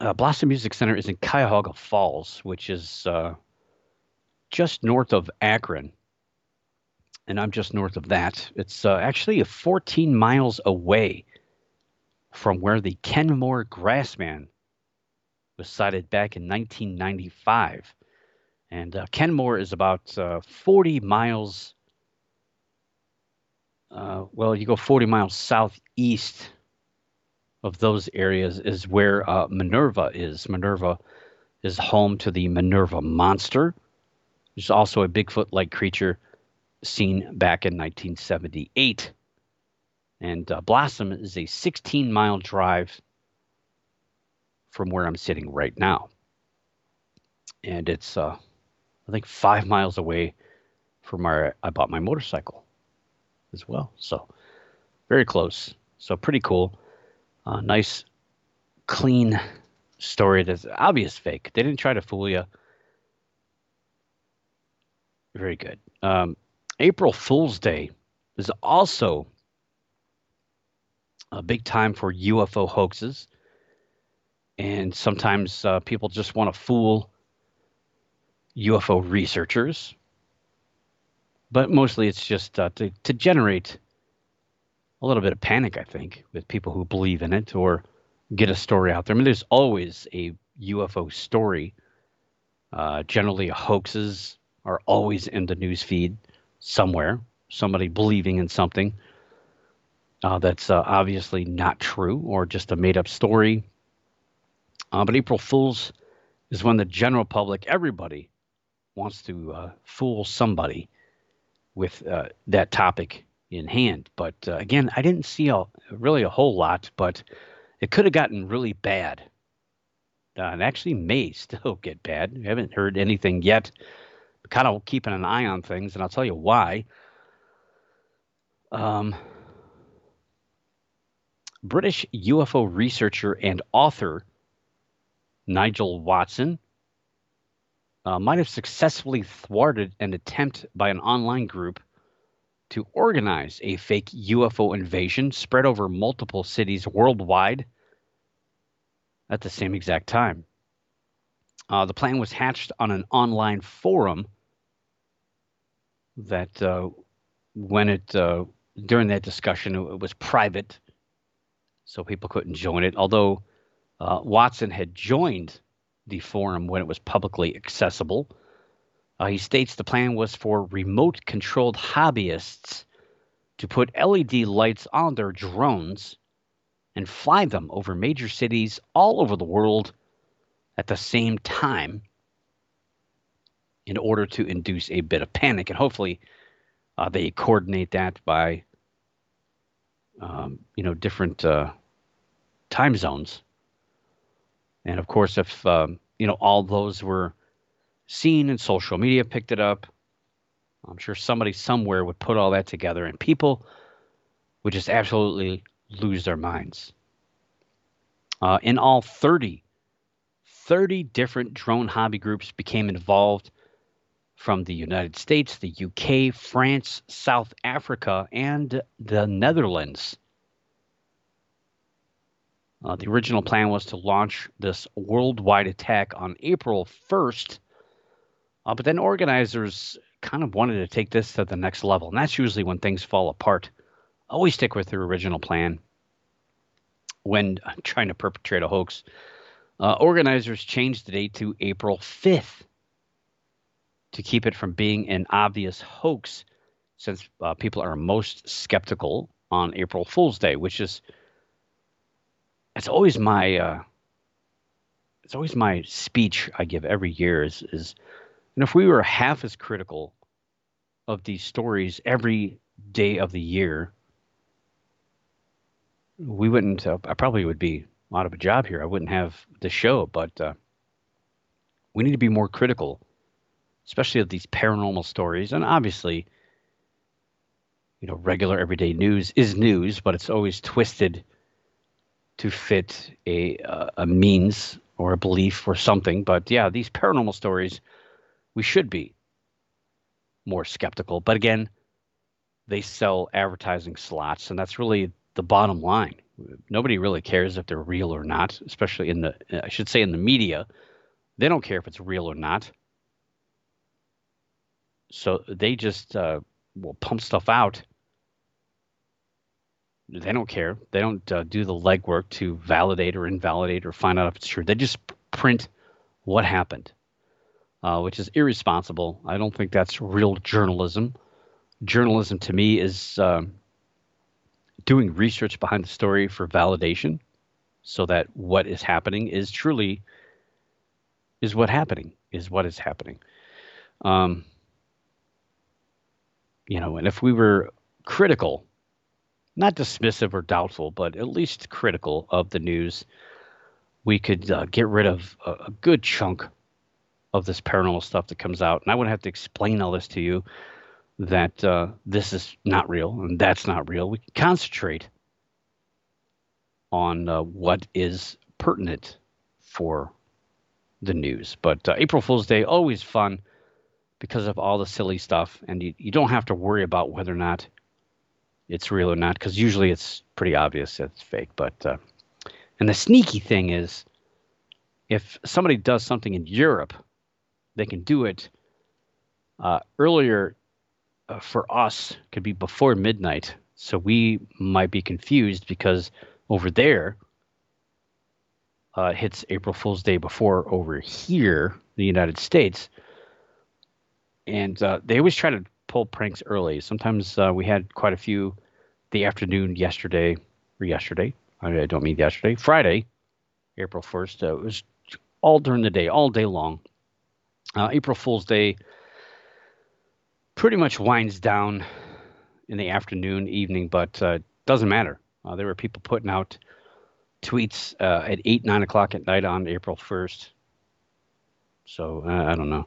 uh, Blossom Music Center is in Cuyahoga Falls, which is uh, just north of Akron. And I'm just north of that. It's uh, actually 14 miles away from where the Kenmore Grassman was sighted back in 1995. And uh, Kenmore is about uh, 40 miles. Uh, well, you go 40 miles southeast of those areas is where uh, Minerva is. Minerva is home to the Minerva monster, which is also a Bigfoot like creature seen back in 1978. And uh, Blossom is a 16 mile drive from where I'm sitting right now. And it's, uh, I think, five *laughs* miles away from where I bought my motorcycle as well. So very close. So pretty cool. Uh, nice, clean story that's obvious fake. They didn't try to fool you. Very good. Um, April Fool's Day is also a big time for UFO hoaxes and sometimes uh, people just want to fool UFO researchers. but mostly it's just uh, to to generate a little bit of panic, I think, with people who believe in it or get a story out there. I mean, there's always a UFO story. Uh, generally, hoaxes are always in the news feed somewhere. Somebody believing in something uh, that's uh, obviously not true or just a made up story. Uh, but April Fools is when the general public, everybody, wants to uh, fool somebody with uh, that topic in hand. But uh, again, I didn't see a, really a whole lot, but it could have gotten really bad. Uh, and actually may *laughs* still get bad. We haven't heard anything yet. Kind of keeping an eye on things, and I'll tell you why. Um, British UFO researcher and author Nigel Watson uh, might have successfully thwarted an attempt by an online group to organize a fake UFO invasion spread over multiple cities worldwide at the same exact time. Uh, the plan was hatched on an online forum that, uh, when it uh, during that discussion, it was private, so people couldn't join it. Although uh, Watson had joined the forum when it was publicly accessible. Uh, he states the plan was for remote controlled hobbyists to put LED lights on their drones and fly them over major cities all over the world at the same time in order to induce a bit of panic. And hopefully, uh, they coordinate that by, um, you know, different uh, time zones and of course, if um, you know all those were seen and social media picked it up, I'm sure somebody somewhere would put all that together, and people would just absolutely lose their minds. Uh, in all, 30, 30 different drone hobby groups became involved from the United States, the UK, France, South Africa, and the Netherlands. Uh, the original plan was to launch this worldwide attack on April 1st, uh, but then organizers kind of wanted to take this to the next level, and that's usually when things fall apart. Always stick with your original plan when trying to perpetrate a hoax. Uh, organizers changed the date to April 5th to keep it from being an obvious hoax, since uh, people are most skeptical on April Fool's Day, which is it's always my uh, it's always my speech I give every year is is and if we were half as critical of these stories every day of the year, we wouldn't. Uh, I probably would be out of a job here. I wouldn't have the show, but uh, we need to be more critical, especially of these paranormal stories. And obviously, you know, regular everyday news is news, but it's always twisted to fit a uh, a means or a belief or something. But yeah, these paranormal stories, we should be more skeptical. But again, they sell advertising slots, and that's really the bottom line. Nobody really cares if they're real or not, especially in the I should say in the media. They don't care if it's real or not. So they just uh, will pump stuff out they don't care. They don't uh, do the legwork to validate or invalidate or find out if it's true. They just print what happened, uh, which is irresponsible. I don't think that's real journalism. Journalism to me is uh, doing research behind the story for validation, so that what is happening is truly is what happening is what is happening. Um, you know, and if we were critical not dismissive or doubtful, but at least critical of the news, we could uh, get rid of a, a, good chunk of this paranormal stuff that comes out. And I wouldn't have to explain all this to you that uh, this is not real and that's not real. We can concentrate on uh, what is pertinent for the news. But uh, April Fool's Day, always fun because of all the silly stuff. And you, you don't have to worry about whether or not it's real or not because usually it's pretty obvious that it's fake. But uh, and the sneaky thing is, if somebody does something in Europe, they can do it uh, earlier uh, for us could be before midnight. So we might be confused because over there uh, hits April Fool's Day before over here, the United States. And uh, they always try to pull pranks early. Sometimes uh, we had quite a few the afternoon yesterday, or yesterday. I don't mean yesterday, Friday, April 1st. Uh, it was all during the day, all day long. Uh, April Fool's Day pretty much winds down in the afternoon, evening, but uh, doesn't matter. Uh, there were people putting out tweets uh, at eight, nine o'clock at night on April first. So uh, I don't know.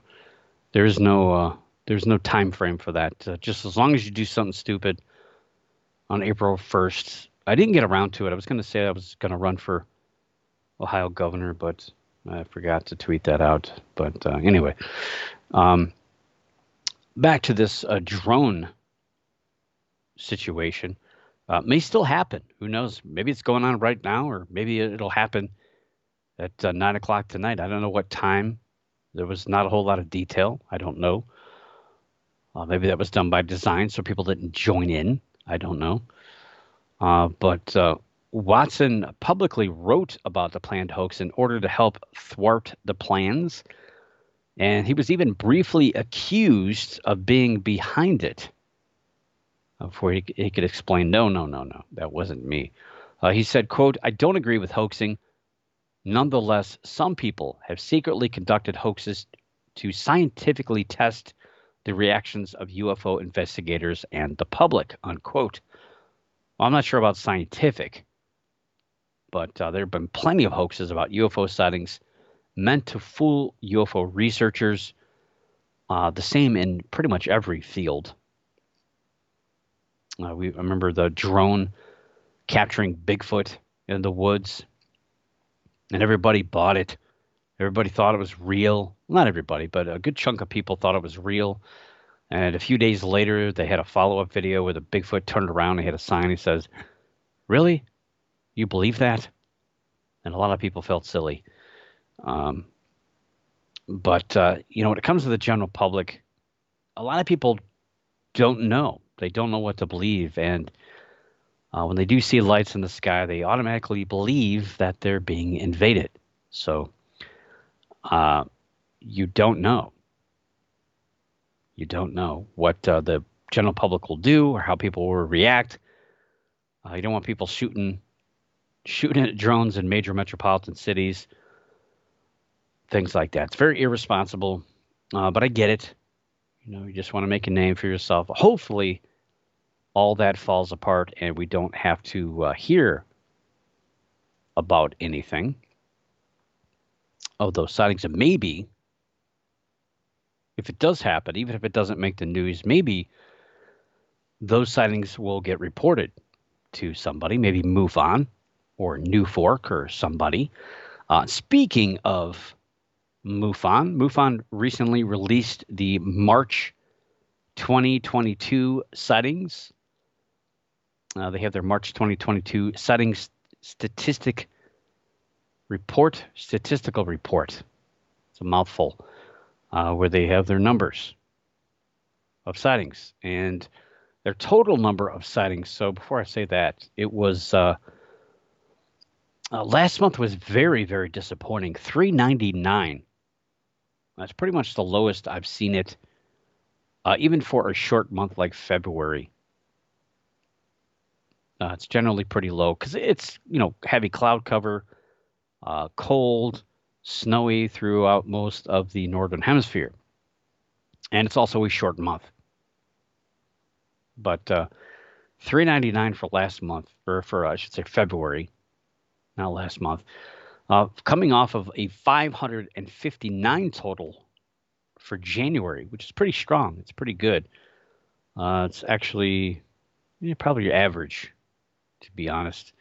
There's no uh, there's no time frame for that. Uh, just as long as you do something stupid on April first. I didn't get around to it. I was going to say I was going to run for Ohio governor, but I forgot to tweet that out. But uh, anyway, um, back to this uh, drone situation. Uh, may still happen. Who knows? Maybe it's going on right now, or maybe it'll happen at uh, nine o'clock tonight. I don't know what time. There was not a whole lot of detail. I don't know. Uh, maybe that was done by design, so people didn't join in. I don't know. Uh, but uh, Watson publicly wrote about the planned hoax in order to help thwart the plans. And he was even briefly accused of being behind it before he, he could explain, no, no, no, no, that wasn't me. Uh, he said, quote, I don't agree with hoaxing. Nonetheless, some people have secretly conducted hoaxes to scientifically test the reactions of UFO investigators and the public, unquote. Well, I'm not sure about scientific, but uh, there have been plenty of hoaxes about UFO sightings meant to fool UFO researchers. Uh, the same in pretty much every field. Uh, we remember the drone capturing Bigfoot in the woods, and everybody bought it. Everybody thought it was real. Not everybody, but a good chunk of people thought it was real. And a few days later, they had a follow up video where the Bigfoot turned around and had a sign that says, Really? You believe that? And a lot of people felt silly. Um, but, uh, you know, when it comes to the general public, a lot of people don't know. They don't know what to believe. And uh, when they do see lights in the sky, they automatically believe that they're being invaded. So uh, you don't know. You don't know what uh, the general public will do or how people will react. Uh, you don't want people shooting shooting at drones in major metropolitan cities, things like that. It's very irresponsible, uh, but I get it. You know, you just want to make a name for yourself. Hopefully, all that falls apart and we don't have to uh, hear about anything of those sightings. And maybe if it does happen, even if it doesn't make the news, maybe those sightings will get reported to somebody, maybe MUFON or NUFORC or somebody. Uh, speaking of MUFON, MUFON recently released the March 2022 sightings. Uh, they have their March 2022 sightings statistic report, statistical report. It's a mouthful uh, where they have their numbers of sightings and their total number of sightings. So before I say that, it was uh, uh, last month was very very disappointing. 399. That's pretty much the lowest I've seen it, uh, even for a short month like February. Uh, it's generally pretty low because it's you know heavy cloud cover, uh, cold snowy throughout most of the northern hemisphere. And it's also a short month. But uh, 399 for last month, or for I should say February, not last month. Uh, coming off of a 559 total for January, which is pretty strong. It's pretty good. Uh, it's actually yeah, probably your average, to be honest.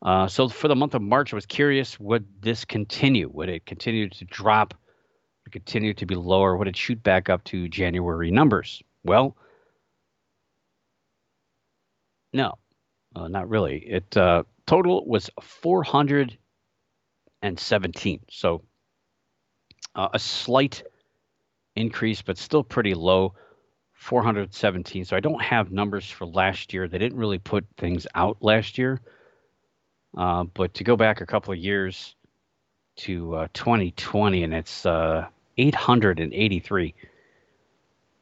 Uh, so for the month of March, I was curious: would this continue? Would it continue to drop? Would continue to be lower? Would it shoot back up to January numbers? Well, no, uh, not really. It uh, total was 417. So uh, a slight increase, but still pretty low 417. So I don't have numbers for last year. They didn't really put things out last year. Uh, but to go back a couple of years to uh, 2020, and it's uh, 883.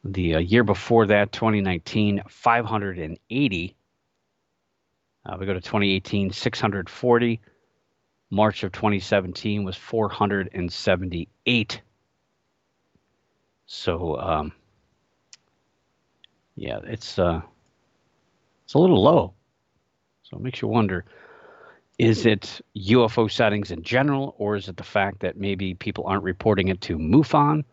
The uh, year before that, 2019, 580. Uh, we go to 2018, 640. March of 2017 was 478. So, um, yeah, it's it's a little low. So it makes you wonder: is it UFO sightings in general, or is it the fact that maybe people aren't reporting it to MUFON,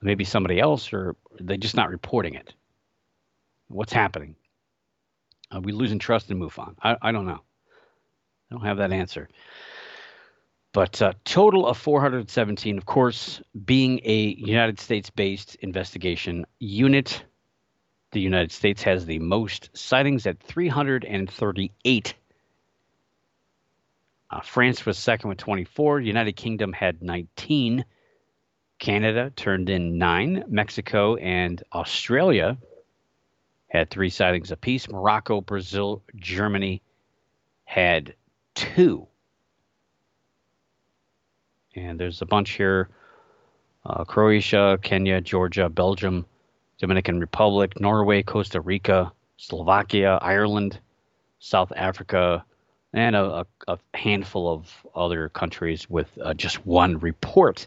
maybe somebody else, or they're just not reporting it? What's happening? Are we losing trust in MUFON? I, I don't know. I don't have that answer. But uh, total of 417, of course, being a United States based investigation unit, the United States has the most sightings at 338. Uh, France was second with 24. United Kingdom had 19. Canada turned in nine. Mexico and Australia had three sightings apiece. Morocco, Brazil, Germany had two and there's a bunch here uh, Croatia, Kenya, Georgia, Belgium, Dominican Republic, Norway, Costa Rica, Slovakia, Ireland, South Africa, and a, a handful of other countries with uh, just one report.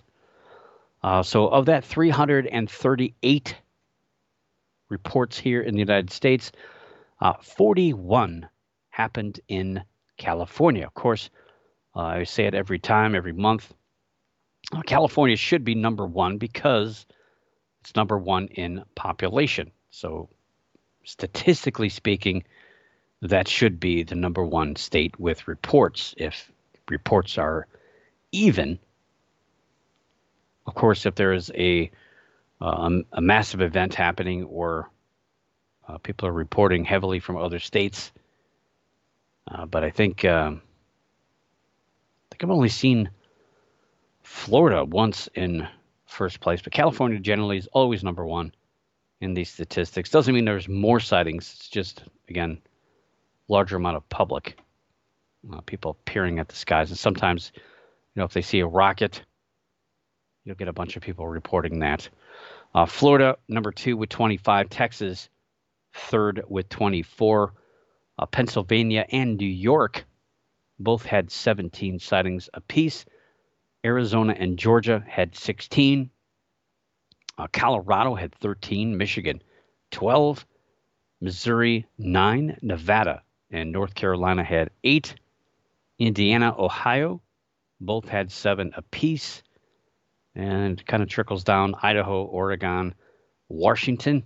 Uh, so, of that 338 reports here in the United States, uh, 41 happened in California. Of course, uh, I say it every time, every month. California should be number one because it's number one in population. So, statistically speaking, that should be the number one state with reports. If reports are even, of course, if there is a uh, a massive event happening or uh, people are reporting heavily from other states, uh, but I think um, I think I've only seen Florida once in first place, but California generally is always number one in these statistics. Doesn't mean there's more sightings. It's just again larger amount of public uh, people peering at the skies, and sometimes you know if they see a rocket, you'll get a bunch of people reporting that. Uh, Florida number two with 25, Texas third with 24, uh, Pennsylvania and New York both had 17 sightings apiece. Arizona and Georgia had 16. Uh, Colorado had 13. Michigan 12. Missouri 9. Nevada and North Carolina had 8. Indiana, Ohio both had 7 apiece. And kind of trickles down Idaho, Oregon, Washington.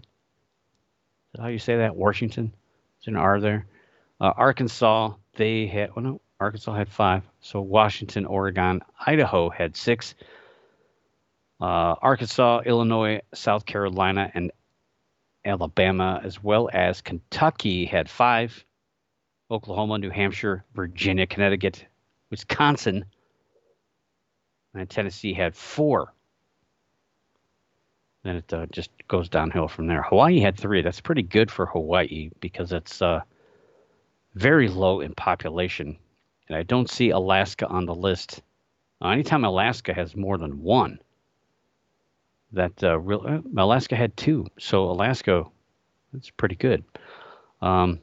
How you say that? Washington? Is an R there? Uh, Arkansas, they had, oh no, Arkansas had five. So Washington, Oregon, Idaho had six. Uh, Arkansas, Illinois, South Carolina, and Alabama, as well as Kentucky, had five. Oklahoma, New Hampshire, Virginia, Connecticut, Wisconsin, and Tennessee had four. Then it uh, just goes downhill from there. Hawaii had three. That's pretty good for Hawaii because it's uh, very low in population and I don't see Alaska on the list. Uh, anytime Alaska has more than one, that uh, real, uh, Alaska had two, so Alaska, that's pretty good. Um,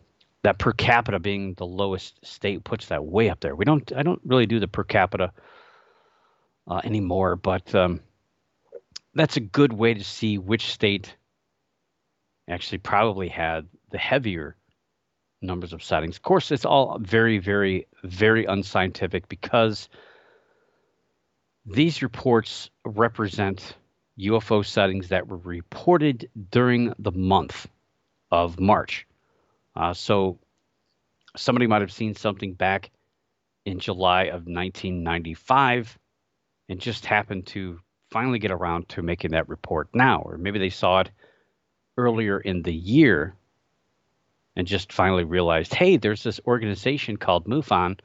that per capita being the lowest state puts that way up there. We don't, I don't really do the per capita uh, anymore, but um, that's a good way to see which state actually probably had the heavier numbers of sightings. Of course, it's all very, very, very unscientific because these reports represent UFO sightings that were reported during the month of March. Uh, so somebody might have seen something back in July of 1995 and just happened to finally get around to making that report now, or maybe they saw it earlier in the year and just finally realized, hey, there's this organization called MUFON,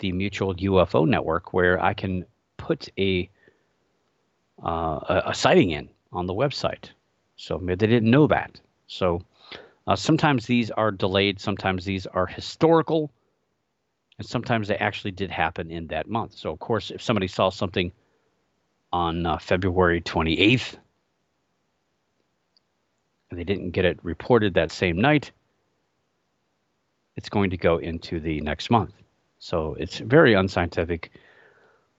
the Mutual UFO Network, where I can put a uh, a, a sighting in on the website. So maybe they didn't know that. So uh, sometimes these are delayed, sometimes these are historical, and sometimes they actually did happen in that month. So, of course, if somebody saw something on uh, February 28th and they didn't get it reported that same night, it's going to go into the next month. So it's very unscientific,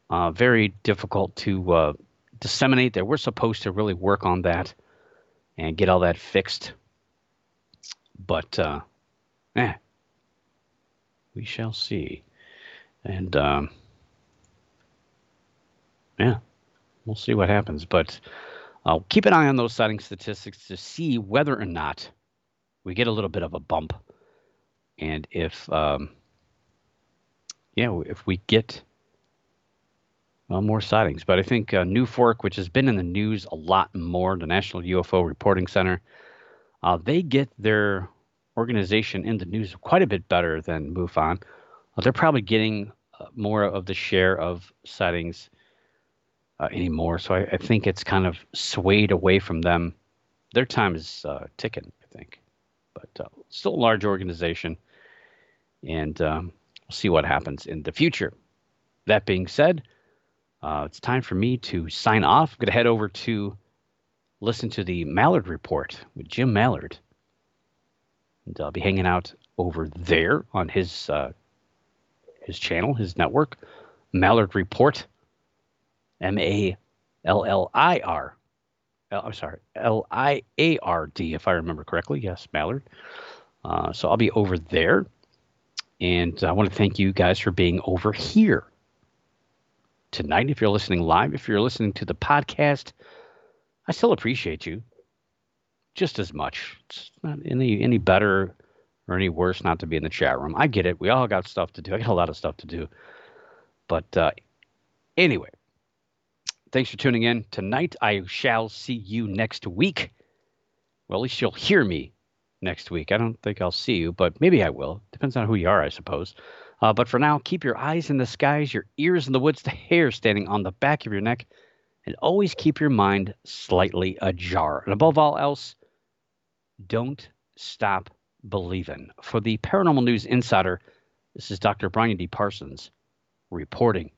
uh, very difficult to uh, disseminate that we're supposed to really work on that and get all that fixed. But, uh, eh, we shall see. And, um, yeah, we'll see what happens. But I'll keep an eye on those sighting statistics to see whether or not we get a little bit of a bump. And if, um, yeah, if we get well, more sightings. But I think uh, NUFORC, which has been in the news a lot more, the National UFO Reporting Center, uh, they get their organization in the news quite a bit better than MUFON. Uh, they're probably getting uh, more of the share of sightings uh, anymore. So I, I, think it's kind of swayed away from them. Their time is uh, ticking, I think. But still a large organization. And um, we'll see what happens in the future. That being said, uh, it's time for me to sign off. I'm going to head over to listen to the Malliard Report with Jim Malliard. And I'll be hanging out over there on his uh, his channel, his network, Malliard Report, M A L L I R. I'm sorry, L I A R D, if I remember correctly. Yes, Malliard. Uh, so I'll be over there. And I want to thank you guys for being over here tonight. If you're listening live, if you're listening to the podcast, I still appreciate you just as much. It's not any any better or any worse not to be in the chat room. I get it. We all got stuff to do. I got a lot of stuff to do. But uh, anyway, thanks for tuning in tonight. I shall see you next week. Well, at least you'll hear me next week. I don't think I'll see you, but maybe I will. Depends on who you are, I suppose. Uh, but for now, keep your eyes in the skies, your ears in the woods, the hair standing on the back of your neck, and always keep your mind slightly ajar. And above all else, don't stop believing. For the Paranormal News Insider, this is Dr. Brian D. Parsons reporting.